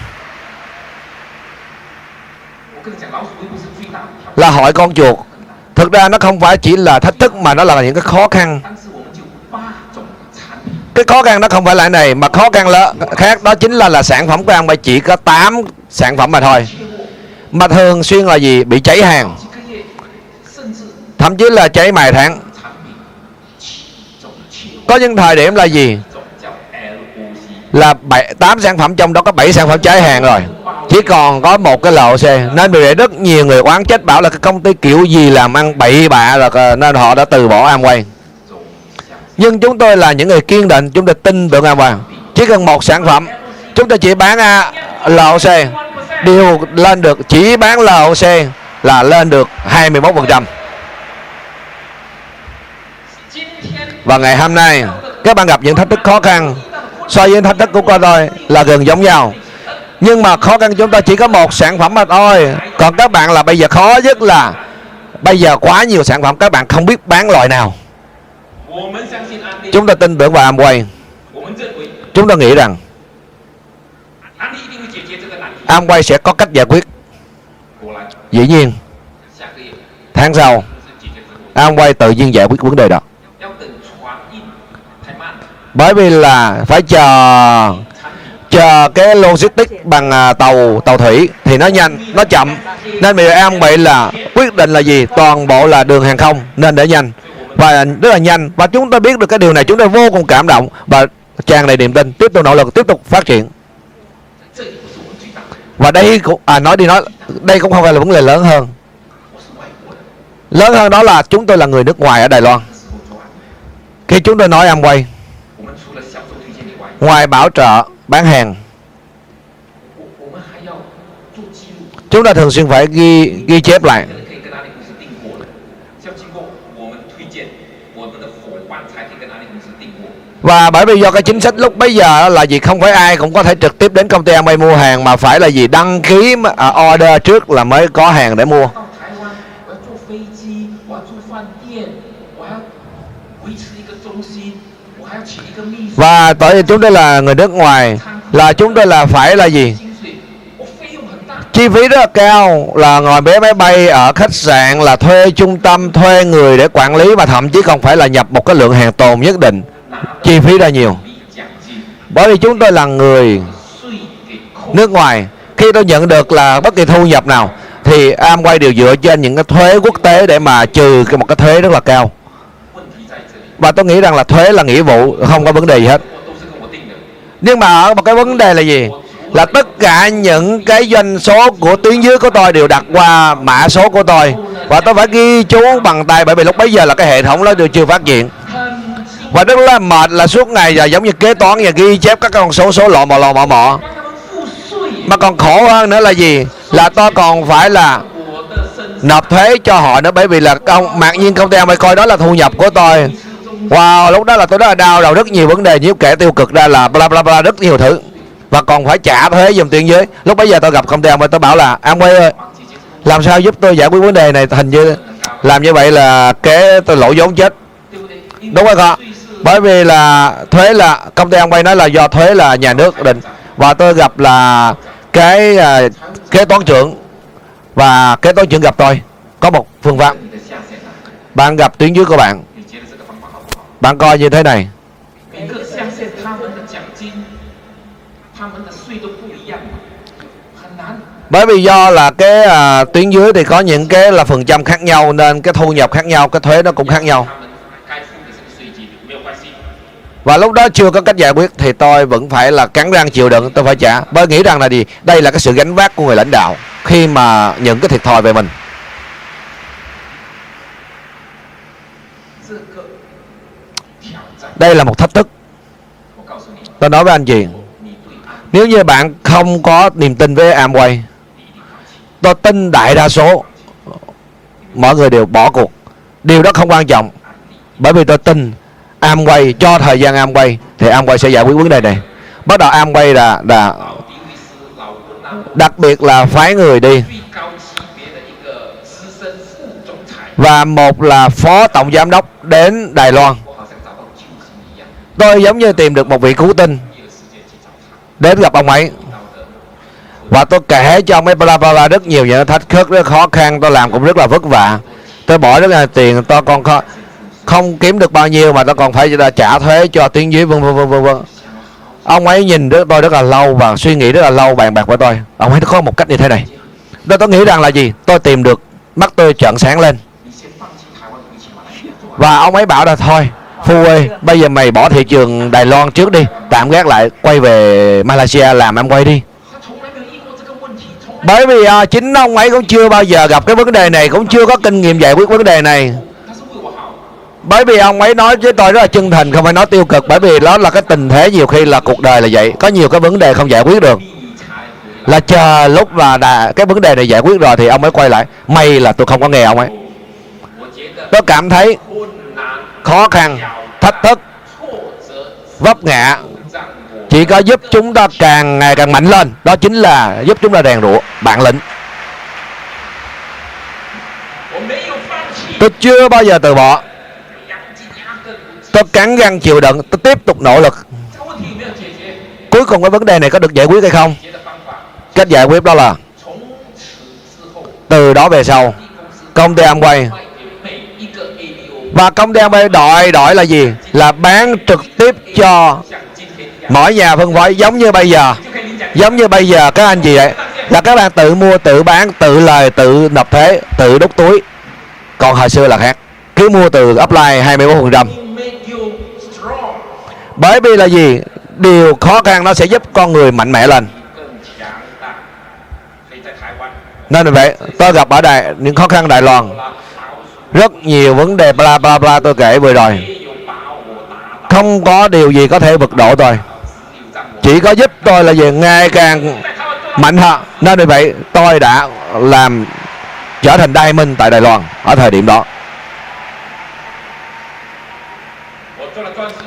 là hỏi con chuột. Thực ra nó không phải chỉ là thách thức mà nó là những cái khó khăn. Cái khó khăn nó không phải là này, mà khó khăn là khác đó chính là là sản phẩm của Amway chỉ có 8 sản phẩm mà thôi. Mà thường xuyên là gì? Bị cháy hàng. Thậm chí là cháy mài tháng. Có những thời điểm là gì? là 7, 8 sản phẩm trong đó có 7 sản phẩm trái hàng rồi. Chỉ còn có một cái lò xe. Nên vì vậy rất nhiều người quán trách bảo là cái công ty kiểu gì làm ăn bậy bạ rồi nên họ đã từ bỏ am Amway. Nhưng chúng tôi là những người kiên định chúng tôi tin tưởng am Amway. Chỉ cần một sản phẩm chúng tôi chỉ bán à, lò xe. Điều lên được chỉ bán lò xe là lên được 21% và ngày hôm nay các bạn gặp những thách thức khó khăn so với thách thức của con tôi là gần giống nhau. Nhưng mà khó khăn chúng ta chỉ có một sản phẩm mà thôi. Còn các bạn là bây giờ khó nhất là bây giờ quá nhiều sản phẩm các bạn không biết bán loại nào. Chúng ta tin tưởng vào Amway. Chúng ta nghĩ rằng Amway sẽ có cách giải quyết. Dĩ nhiên, tháng sau, Amway tự nhiên giải quyết vấn đề đó bởi vì là phải chờ chờ cái logistics bằng à, tàu tàu thủy thì nó nhanh, nó chậm. Nên mình em bị là quyết định là gì? Toàn bộ là đường hàng không nên để nhanh. Và rất là nhanh. Và chúng ta biết được cái điều này, chúng ta vô cùng cảm động. Và tràn đầy niềm tin. Tiếp tục nỗ lực, tiếp tục phát triển. Và đây cũng à nói đi nói, đây cũng không phải là vấn đề lớn hơn. Lớn hơn đó là chúng tôi là người nước ngoài ở Đài Loan. Khi chúng tôi nói em quay ngoài bảo trợ bán hàng. Chúng ta thường xuyên phải ghi ghi chép lại. Và bởi vì do cái chính sách lúc bấy giờ là gì? Không phải ai cũng có thể trực tiếp đến công ty Amway mua hàng, mà phải là gì? Đăng ký à, order trước là mới có hàng để mua. và tại vì chúng tôi là người nước ngoài, là chúng tôi là phải là gì? Chi phí rất là cao, là ngồi bé máy bay ở khách sạn là thuê trung tâm, thuê người để quản lý và thậm chí còn phải là nhập một cái lượng hàng tồn nhất định. Chi phí ra nhiều. Bởi vì chúng tôi là người nước ngoài, khi tôi nhận được là bất kỳ thu nhập nào, thì am quay đều dựa trên những cái thuế quốc tế để mà trừ cái một cái thuế rất là cao và tôi nghĩ rằng là thuế là nghĩa vụ, không có vấn đề gì hết. Nhưng mà ở một cái vấn đề là gì? Là tất cả những cái doanh số của tuyến dưới của tôi đều đặt qua mã số của tôi. Và tôi phải ghi chú bằng tay bởi vì lúc bấy giờ là cái hệ thống nó đều chưa phát triển và rất là mệt là suốt ngày là giống như kế toán và ghi chép các con số số lọ mọ lọ mọ mọ mà còn khổ hơn nữa là gì? Là tôi còn phải là nộp thuế cho họ nữa bởi vì là công mặc nhiên công ty ông coi đó là thu nhập của tôi wow lúc đó là tôi rất là đau đầu rất nhiều vấn đề nhiễu kể tiêu cực ra là bla bla bla rất nhiều thứ. Và còn phải trả thuế dùm tiền dưới lúc bây giờ tôi gặp công ty Amway tôi bảo là Amway ơi làm sao giúp tôi giải quyết vấn đề này? Hình như làm như vậy là kế tôi lỗ vốn chết. Đúng không ạ bởi vì là thuế là công ty Amway nói là do thuế là nhà nước định. Và tôi gặp là cái uh, à, kế toán trưởng. Và kế toán trưởng gặp tôi. Có một phương pháp. Bạn gặp tuyến dưới của bạn bạn coi như thế này. Bởi vì do là cái à, tuyến dưới thì có những cái là phần trăm khác nhau nên cái thu nhập khác nhau cái thuế nó cũng khác nhau. Và lúc đó chưa có cách giải quyết thì tôi vẫn phải là cắn răng chịu đựng tôi phải trả. Bởi nghĩ rằng là gì? Đây là cái sự gánh vác của người lãnh đạo khi mà những cái thiệt thòi về mình. đây là một thách thức. Tôi nói với anh chị, nếu như bạn không có niềm tin với Amway, tôi tin đại đa số, mọi người đều bỏ cuộc. Điều đó không quan trọng, bởi vì tôi tin Amway, cho thời gian Amway, thì Amway sẽ giải quyết vấn đề này. Bắt đầu Amway là là đặc biệt là phái người đi. Và một là phó tổng giám đốc đến Đài Loan tôi giống như tìm được một vị cứu tinh đến gặp ông ấy. Và tôi kể cho ông ấy bla bla, bla rất nhiều những thách thức rất khó khăn tôi làm cũng rất là vất vả. Tôi bỏ rất là tiền tôi còn khó, không kiếm được bao nhiêu mà tôi còn phải trả thuế cho tiếng dưới vân vân vân vân. Ông ấy nhìn rất tôi rất là lâu và suy nghĩ rất là lâu bàn bạc với tôi. Ông ấy có một cách như thế này. Tôi tôi nghĩ rằng là gì? Tôi tìm được mắt tôi trợn sáng lên. Và ông ấy bảo là thôi Phu ơi ờ, bây giờ mày bỏ thị trường Đài Loan trước đi. Tạm gác lại quay về Malaysia làm em quay đi. Bởi vì à, chính ông ấy cũng chưa bao giờ gặp cái vấn đề này cũng chưa có kinh nghiệm giải quyết vấn đề này. Bởi vì ông ấy nói với tôi rất là chân thành không phải nói tiêu cực bởi vì đó là cái tình thế nhiều khi là cuộc đời là vậy. Có nhiều cái vấn đề không giải quyết được. Là chờ lúc mà đã, cái vấn đề này giải quyết rồi thì ông ấy quay lại. May là tôi không có nghe ông ấy. Tôi cảm thấy khó khăn, thách thức, vấp ngã. Chỉ có giúp chúng ta càng ngày càng mạnh lên. Đó chính là giúp chúng ta rèn rũa, bản lĩnh. Tôi chưa bao giờ từ bỏ. Tôi cắn răng chịu đựng, tôi tiếp tục nỗ lực. Cuối cùng cái vấn đề này có được giải quyết hay không? Cách giải quyết đó là từ đó về sau, công ty Amway và công đen bay đội đội là gì? Là bán trực tiếp cho mỗi nhà phân phối giống như bây giờ. Giống như bây giờ, các anh chị đấy là các bạn tự mua, tự bán, tự lời, tự nộp thuế, tự đút túi. Còn hồi xưa là khác, cứ mua từ offline 24% bởi vì là gì? Điều khó khăn nó sẽ giúp con người mạnh mẽ lên. Nên vậy, tôi gặp ở đài, những khó khăn đại Loan rất nhiều vấn đề, bla bla bla tôi kể vừa rồi. Không có điều gì có thể vực độ tôi. Chỉ có giúp tôi là gì ngày càng mạnh hơn. Nên vì vậy, tôi đã làm trở thành đai minh tại Đài Loan ở thời điểm đó.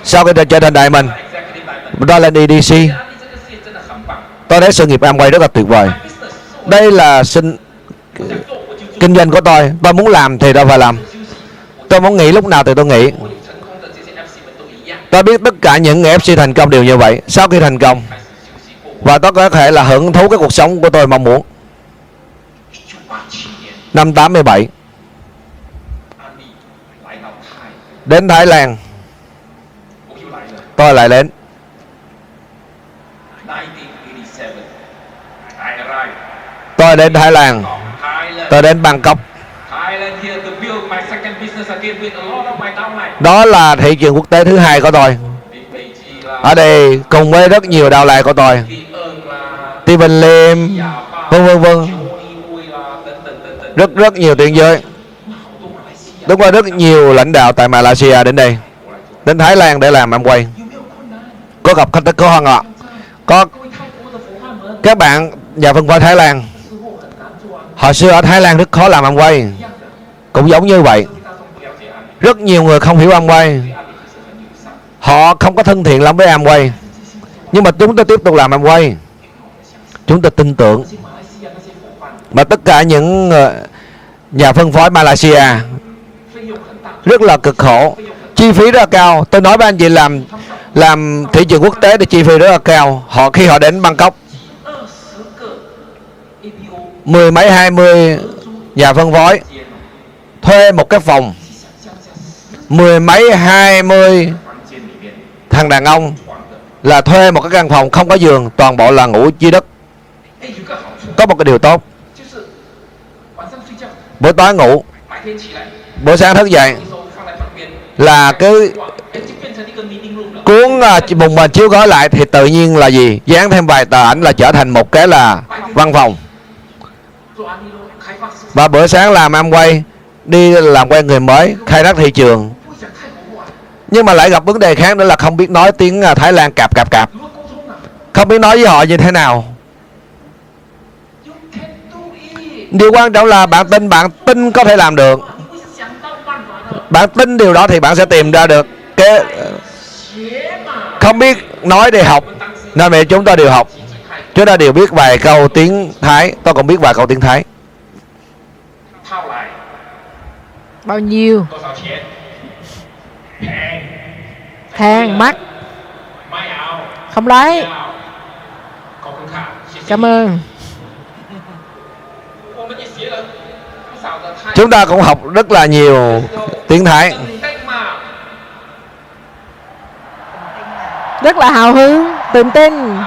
Sau khi tôi trở thành đại minh tôi lên EDC tôi thấy sự nghiệp Amway rất là tuyệt vời. Đây là sinh kinh doanh của tôi tôi muốn làm thì tôi phải làm. Tôi muốn nghỉ lúc nào thì tôi nghỉ. Tôi biết tất cả những người fc thành công đều như vậy. Sau khi thành công, và tôi có thể là hưởng thú cái cuộc sống của tôi mong muốn. Năm 87 đến Thái Lan, tôi lại đến. Tôi đến Thái Lan. Tôi đến Bangkok. Đó là thị trường quốc tế thứ hai của tôi. Ở đây cùng với rất nhiều đào lại của tôi. Steven Lim vân vân vân. Rất rất nhiều tiền giới đúng rồi rất nhiều lãnh đạo tại Malaysia đến đây. Đến Thái Lan để làm em quay. Có gặp khách có họ ngọ có các bạn nhà phân phối Thái Lan hồi xưa ở thái lan rất khó làm ăn quay. Cũng giống như vậy. Rất nhiều người không hiểu ăn quay. Họ không có thân thiện lắm với ăn quay. Nhưng mà chúng ta tiếp tục làm ăn quay. Chúng ta tin tưởng. Mà tất cả những ờ, nhà phân phối malaysia rất là cực khổ. Chi phí rất là cao. Tôi nói với anh chị làm làm thị trường quốc tế thì chi phí rất là cao. Họ, khi họ đến bangkok mười mấy hai mươi nhà phân phối, thuê một cái phòng. Mười mấy hai mươi thằng đàn ông là thuê một cái căn phòng, không có giường, toàn bộ là ngủ dưới đất. Có một cái điều tốt. Buổi tối ngủ. Buổi sáng thức dậy là cứ cuốn à, bùng mền chiếu gói lại thì tự nhiên là gì? Dán thêm vài tờ ảnh là trở thành một cái là văn phòng và bữa sáng làm em quay, đi làm quen người mới, khai thác thị trường. Nhưng mà lại gặp vấn đề khác nữa là không biết nói tiếng à, thái lan cạp cạp cạp. Không biết nói với họ như thế nào. Điều quan trọng là bạn tin bạn tin có thể làm được. Bạn tin điều đó thì bạn sẽ tìm ra được cái ờ, không biết nói để học. Nên mẹ chúng ta đều học. Chúng ta đều biết vài câu tiếng Thái. Tôi cũng biết vài câu tiếng Thái. Bao nhiêu? Thang mắt. Không lấy. Cảm ơn. Chúng ta cũng học rất là nhiều tiếng Thái. Rất là hào hứng, tự tin.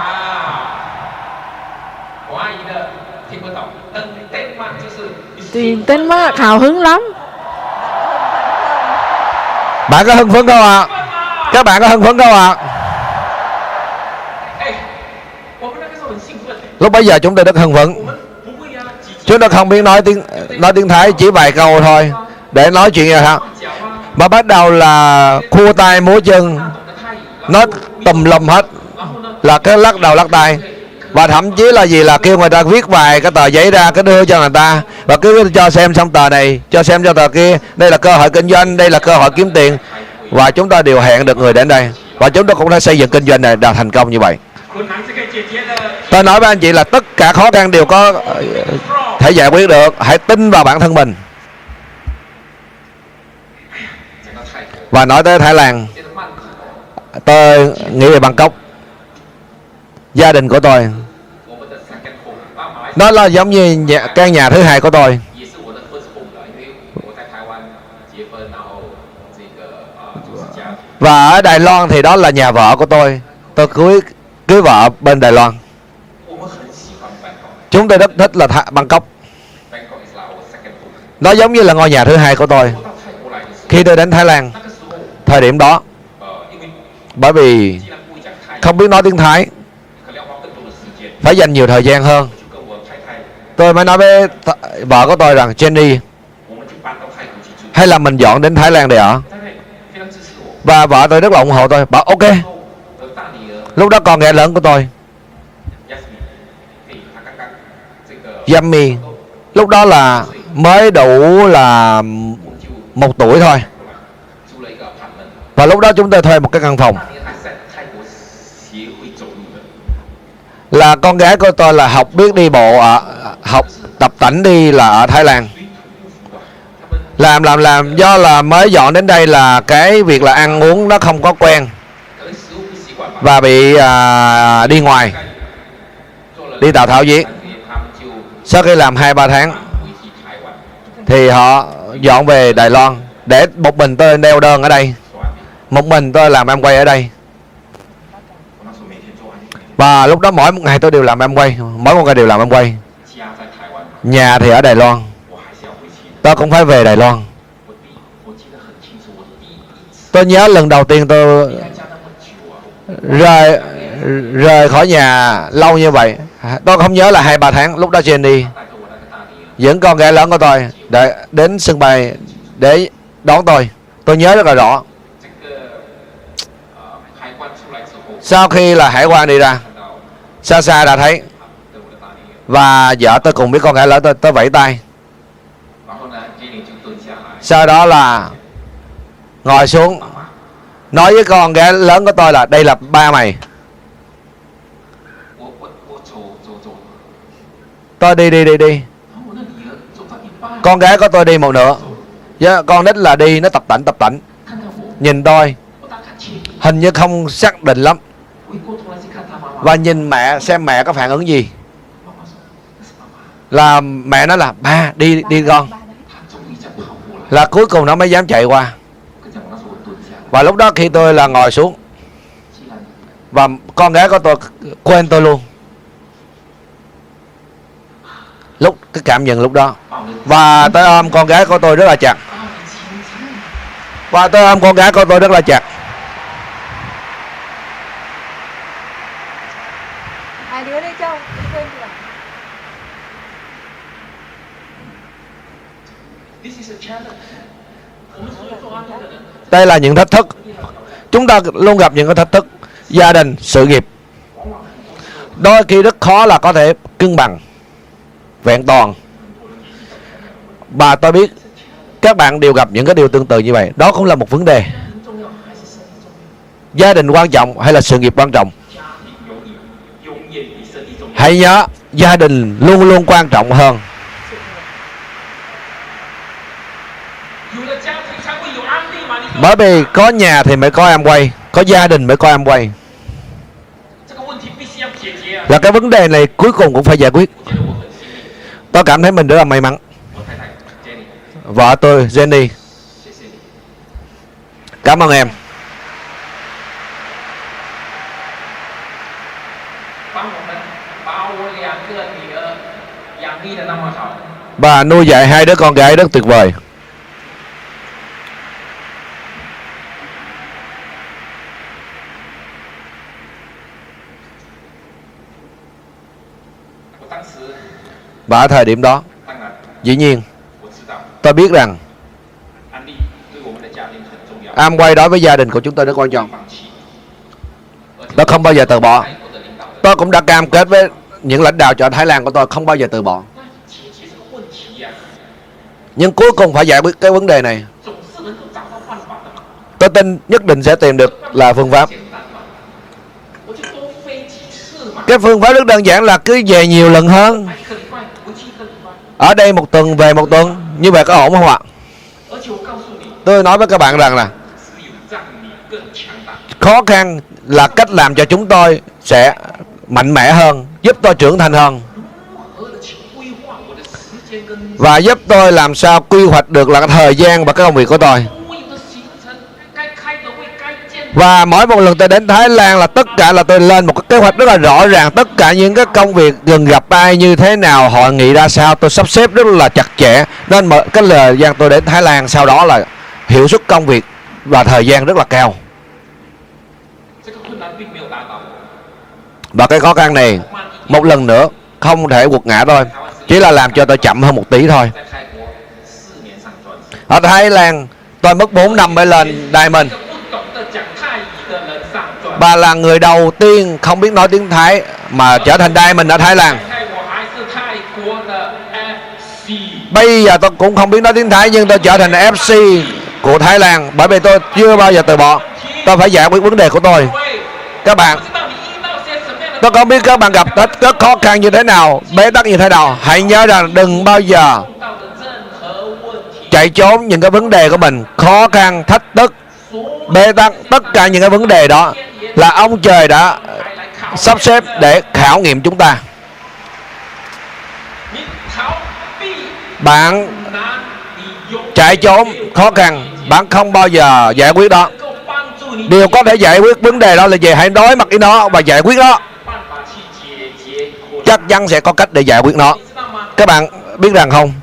Tuyển tính hào hứng lắm Bạn có hưng phấn không ạ? À? Các bạn có hưng phấn không ạ? À? Lúc bây giờ chúng tôi rất hưng phấn Chúng tôi không biết nói tiếng nói tiếng Thái, chỉ vài câu thôi, Để nói chuyện rồi hả? Mà bắt đầu là khua tay múa chân Nó tùm lum hết, Là cái lắc đầu lắc tay và thậm chí là gì? Là kêu người ta viết vài cái tờ giấy ra, cái đưa cho người ta. Và cứ cho xem xong tờ này, cho xem cho tờ kia. Đây là cơ hội kinh doanh, đây là cơ hội kiếm tiền. Và chúng ta đều hẹn được người đến đây. Và chúng ta cũng đã xây dựng kinh doanh này đạt thành công như vậy. Tôi nói với anh chị là tất cả khó khăn đều có ờ, thể giải quyết được. Hãy tin vào bản thân mình. Và nói tới thái lan. Tôi nghĩ về bangkok. Gia đình của tôi nó là giống như nhà, căn nhà thứ hai của tôi. Và ở Đài Loan thì đó là nhà vợ của tôi. Tôi cưới cưới vợ bên Đài Loan. Chúng tôi rất thích là Tha- Bangkok. Nó giống như là ngôi nhà thứ hai của tôi. Khi tôi đến Thái Lan thời điểm đó bởi vì không biết nói tiếng Thái phải dành nhiều thời gian hơn tôi mới nói với vợ của tôi rằng, Jenny, hay là mình dọn đến Thái Lan để ở và vợ tôi rất là ủng hộ tôi, bảo, ok. Lúc đó còn nghe lớn của tôi. Yummy. Lúc đó là mới đủ là một tuổi thôi. Và lúc đó chúng tôi thuê một cái căn phòng. là con gái của tôi là học biết đi bộ ở học tập tảnh đi là ở Thái Lan. Làm làm làm do là mới dọn đến đây là cái việc là ăn uống nó không có quen và bị à, đi ngoài đi tạo tháo diễn sau khi làm hai ba tháng thì họ dọn về Đài Loan để một mình tôi đeo đơn ở đây một mình tôi làm em quay ở đây và lúc đó mỗi một ngày tôi đều làm em quay. Mỗi một ngày đều làm em quay. Nhà thì ở Đài Loan. Tôi cũng phải về Đài Loan. Tôi nhớ lần đầu tiên tôi rời rời khỏi nhà lâu như vậy. Tôi không nhớ là hai, ba tháng lúc đó trên đi. Dẫn con gái lớn của tôi để đến sân bay để đón tôi. Tôi nhớ rất là rõ. sau khi là hải quan đi ra xa xa đã thấy. Và vợ tôi cùng với con gái lớn tôi tôi vẫy tay. Sau đó là ngồi xuống nói với con gái lớn của tôi là đây là ba mày. Tôi đi đi đi đi. Con gái của tôi đi một nửa. Yeah, con nít là đi nó tập tảnh tập tảnh nhìn tôi hình như không xác định lắm và nhìn mẹ, xem mẹ có phản ứng gì? Là mẹ nói là, ba, đi đi con. Là cuối cùng nó mới dám chạy qua. Và lúc đó khi tôi là ngồi xuống, và con gái của tôi quên tôi luôn. Lúc, cái cảm nhận lúc đó. Và tôi ôm con gái của tôi rất là chặt. Và tôi ôm con gái của tôi rất là chặt. đây là những thách thức. Chúng ta luôn gặp những cái thách thức. Gia đình, sự nghiệp. Đôi khi rất khó là có thể cân bằng, vẹn toàn. Và tôi biết các bạn đều gặp những cái điều tương tự như vậy. Đó cũng là một vấn đề. Gia đình quan trọng hay là sự nghiệp quan trọng? Hãy nhớ, gia đình luôn luôn quan trọng hơn. bởi vì có nhà thì mới có em quay, có gia đình mới có em quay. Là cái vấn đề này cuối cùng cũng phải giải quyết. Tôi cảm thấy mình rất là may mắn. Vợ tôi, Jenny. Cảm ơn em. Bà nuôi dạy hai đứa con gái rất tuyệt vời. và ở thời điểm đó, dĩ nhiên, tôi biết rằng am quay đối với gia đình của chúng tôi rất quan trọng. Tôi không bao giờ từ bỏ. Tôi cũng đã cam kết với những lãnh đạo chọn Thái Lan của tôi không bao giờ từ bỏ. Nhưng cuối cùng phải giải quyết cái vấn đề này. Tôi tin nhất định sẽ tìm được là phương pháp. Cái phương pháp rất đơn giản là cứ về nhiều lần hơn ở đây một tuần, về một tuần. Như vậy có ổn không ạ? Tôi nói với các bạn rằng là khó khăn là cách làm cho chúng tôi sẽ mạnh mẽ hơn, giúp tôi trưởng thành hơn. Và giúp tôi làm sao quy hoạch được là cái thời gian và cái công việc của tôi và mỗi một lần tôi đến Thái Lan là tất cả là tôi lên một cái kế hoạch rất là rõ ràng. Tất cả những cái công việc gần gặp ai như thế nào hội nghị ra sao, tôi sắp xếp rất là chặt chẽ. Nên mà cái thời gian tôi đến Thái Lan sau đó là hiệu suất công việc và thời gian rất là cao. Và cái khó khăn này, một lần nữa, không thể quật ngã thôi. Chỉ là làm cho tôi chậm hơn một tí thôi. Ở Thái Lan, tôi mất 4 năm mới lên Diamond và là người đầu tiên không biết nói tiếng Thái mà trở thành đai mình ở Thái Lan. Bây giờ tôi cũng không biết nói tiếng Thái nhưng tôi trở thành FC của Thái Lan bởi vì tôi chưa bao giờ từ bỏ. Tôi phải giải quyết vấn đề của tôi. Các bạn Tôi không biết các bạn gặp rất khó khăn như thế nào Bế tắc như thế nào Hãy nhớ rằng đừng bao giờ Chạy trốn những cái vấn đề của mình Khó khăn, thách thức bê tắc tất cả những cái vấn đề đó là ông trời đã sắp xếp để khảo nghiệm chúng ta. Bạn chạy trốn khó khăn, bạn không bao giờ giải quyết đó. Điều có thể giải quyết vấn đề đó là gì? Hãy đối mặt với nó và giải quyết nó. Chắc chắn sẽ có cách để giải quyết nó. Các bạn biết rằng không?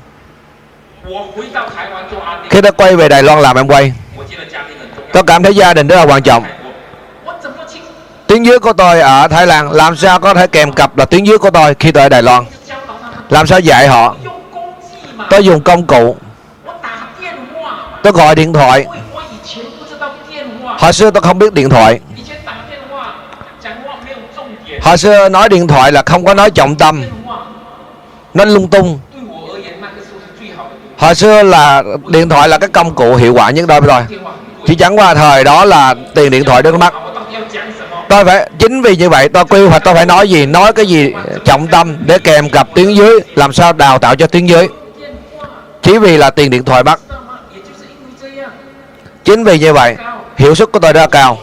Khi tôi quay về đài loan làm em quay tôi cảm thấy gia đình rất là quan trọng. Tiếng dưới của tôi ở thái lan, làm sao có thể kèm cặp là tiếng dưới của tôi khi tôi ở đài loan? Làm sao dạy họ? Tôi dùng công cụ. Tôi gọi điện thoại. Hồi xưa tôi không biết điện thoại. Hồi xưa nói điện thoại là không có nói trọng tâm. Nó lung tung. Hồi xưa là điện thoại là cái công cụ hiệu quả nhất đôi rồi chỉ chẳng qua thời đó là tiền điện thoại đến mắt. Tôi phải, chính vì như vậy tôi quy hoạch, tôi phải nói gì, nói cái gì trọng tâm để kèm cặp tiếng dưới, làm sao đào tạo cho tiếng dưới. Chỉ vì là tiền điện thoại bắt. Chính vì như vậy, hiệu suất của tôi đã cao.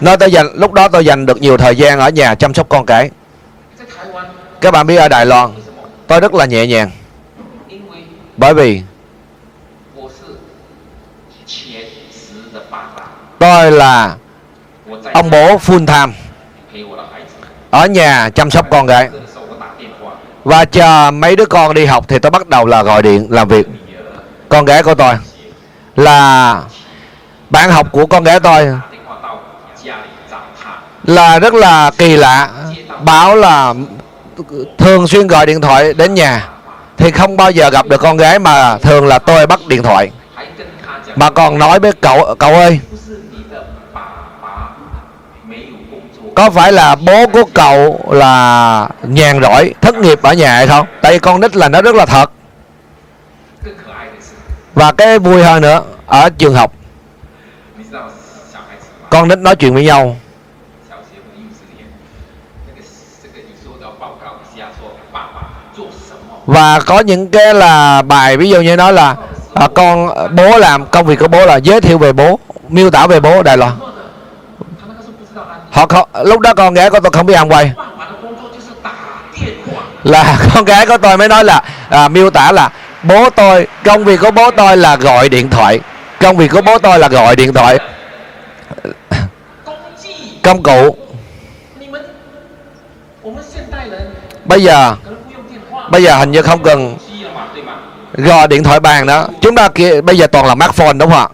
Nơi tôi dành, lúc đó tôi dành được nhiều thời gian ở nhà chăm sóc con cái. Các bạn biết ở đài loan, tôi rất là nhẹ nhàng. Bởi vì tôi là ông bố full time ở nhà chăm sóc con gái. Và chờ mấy đứa con đi học thì tôi bắt đầu là gọi điện làm việc. Con gái của tôi là bạn học của con gái tôi là rất là kỳ lạ báo là thường xuyên gọi điện thoại đến nhà thì không bao giờ gặp được con gái mà thường là tôi bắt điện thoại. Mà còn nói với cậu cậu ơi có phải là bố của cậu là nhàn rỗi thất nghiệp ở nhà hay không? Tại vì con nít là nó rất là thật. Và cái vui hơn nữa ở trường học con nít nói chuyện với nhau. Và có những cái là bài ví dụ như nói là à, con bố làm công việc của bố là giới thiệu về bố miêu tả về bố đại loại họ không, lúc đó con gái của tôi không biết ăn quay. Là [LAUGHS] con gái của tôi mới nói là à, miêu tả là bố tôi công việc của bố tôi là gọi điện thoại. Công việc của bố tôi là gọi điện thoại. Công cụ. Bây giờ bây giờ hình như không cần gọi điện thoại bàn đó. Chúng ta kia bây giờ toàn là smartphone đúng không ạ?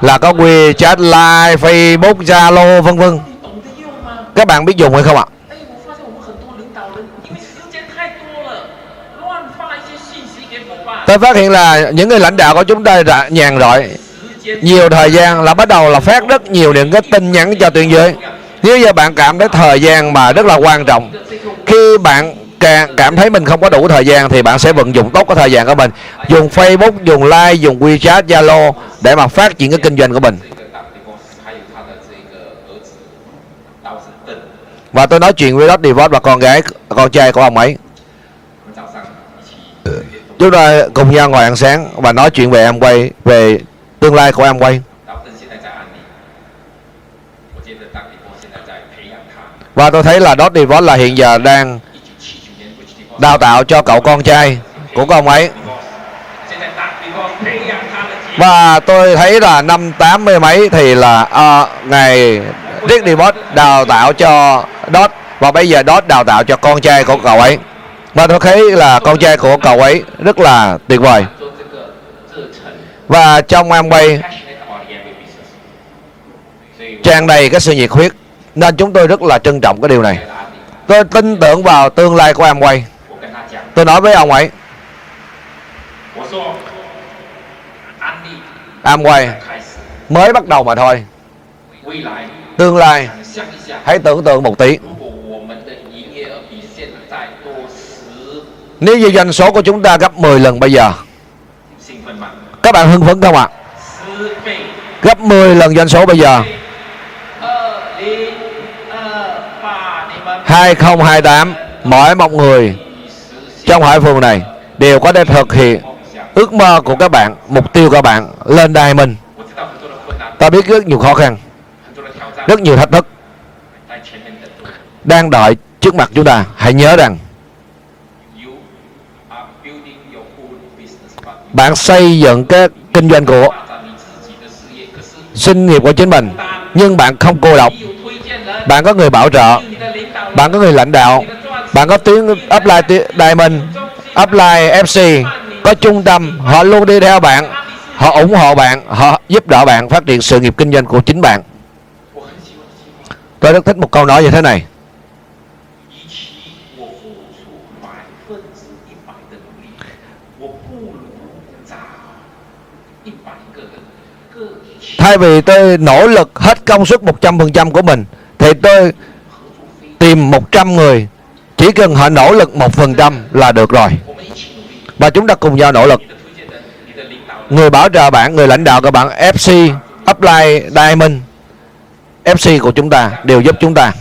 Là có WeChat, Line, Facebook, Zalo vân vân các bạn biết dùng hay không ạ? Tôi phát hiện là những người lãnh đạo của chúng ta đã nhàn rỗi. Nhiều thời gian là bắt đầu là phát rất nhiều những cái tin nhắn cho tuyên giới nếu như bạn cảm thấy thời gian mà rất là quan trọng, khi bạn càng cảm thấy mình không có đủ thời gian thì bạn sẽ vận dụng tốt cái thời gian của mình. Dùng facebook, dùng like dùng wechat, zalo để mà phát triển cái kinh doanh của mình. và tôi nói chuyện với Dot Divorce và con gái con trai của ông ấy. Chúng ta cùng nhau ngồi ăn sáng và nói chuyện về em quay về tương lai của em quay. Và tôi thấy là Dot Divorce là hiện giờ đang đào tạo cho cậu con trai của ông ấy. Và tôi thấy là năm tám mươi mấy thì là uh, ngày Rick Dibot đào tạo cho Dot. Và bây giờ Dot đào tạo cho con trai của cậu ấy. Và tôi thấy là con trai của cậu ấy rất là tuyệt vời. Và trong em quay tràn đầy cái sự nhiệt huyết. Nên chúng tôi rất là trân trọng cái điều này. Tôi tin tưởng vào tương lai của em quay tôi nói với ông ấy em quay mới bắt đầu mà thôi tương lai. Hãy tưởng tượng một tỷ nếu như doanh số của chúng ta gấp 10 lần bây giờ, các bạn hưng phấn không ạ? À? gấp 10 lần doanh số bây giờ. 2028 mỗi một người trong hải phường này đều có thể thực hiện ước mơ của các bạn, mục tiêu của các bạn lên đài mình. Ta biết rất nhiều khó khăn rất nhiều thách thức. Đang đợi trước mặt chúng ta, hãy nhớ rằng, bạn xây dựng cái kinh doanh của sinh nghiệp của chính mình, nhưng bạn không cô độc. Bạn có người bảo trợ, bạn có người lãnh đạo, bạn có tiếng upline diamond upline fc có trung tâm, họ luôn đi theo bạn, họ ủng hộ bạn, họ giúp đỡ bạn phát triển sự nghiệp kinh doanh của chính bạn. Tôi rất thích một câu nói như thế này. Thay vì tôi nỗ lực hết công suất 100% của mình Thì tôi tìm 100 người. Chỉ cần họ nỗ lực 1% là được rồi. Và chúng ta cùng nhau nỗ lực. Người bảo trợ bạn, người lãnh đạo của bạn FC Apply Diamond. FC của chúng ta đều giúp chúng ta.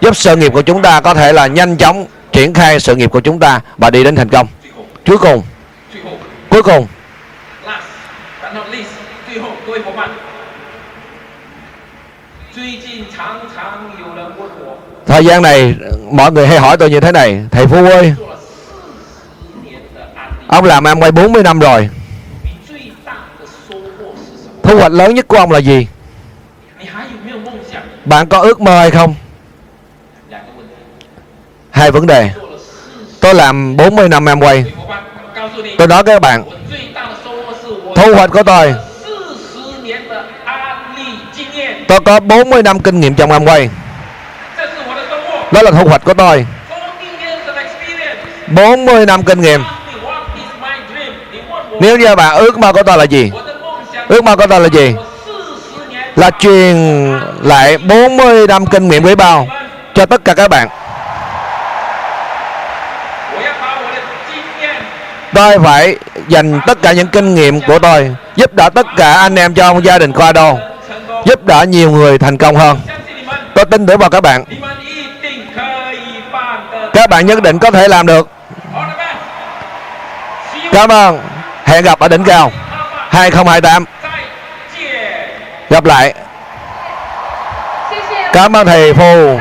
Giúp sự nghiệp của chúng ta có thể là nhanh chóng triển khai sự nghiệp của chúng ta và đi đến thành công. Cuối cùng cuối cùng. Thời gian này, mọi người hay hỏi tôi như thế này, thầy phú ơi, ông làm ăn quay 40 năm rồi. Thu hoạch lớn nhất của ông là gì? bạn có ước mơ hay không? Hai vấn đề. Tôi làm 40 năm em quay. Tôi nói với các bạn, thu hoạch của tôi tôi có 40 năm kinh nghiệm trong em quay. Đó là thu hoạch của tôi. 40 năm kinh nghiệm. Nếu như bạn ước mơ của tôi là gì? Ước mơ của tôi là gì? là truyền lại 40 năm kinh nghiệm rebound cho tất cả các bạn. Tôi phải dành tất cả những kinh nghiệm của tôi giúp đỡ tất cả anh em trong gia đình khoa đô, giúp đỡ nhiều người thành công hơn. Tôi tin tưởng vào các bạn. Các bạn nhất định có thể làm được. Cảm ơn. Hẹn gặp ở đỉnh cao 2028 gặp lại. Cảm ơn thầy phù.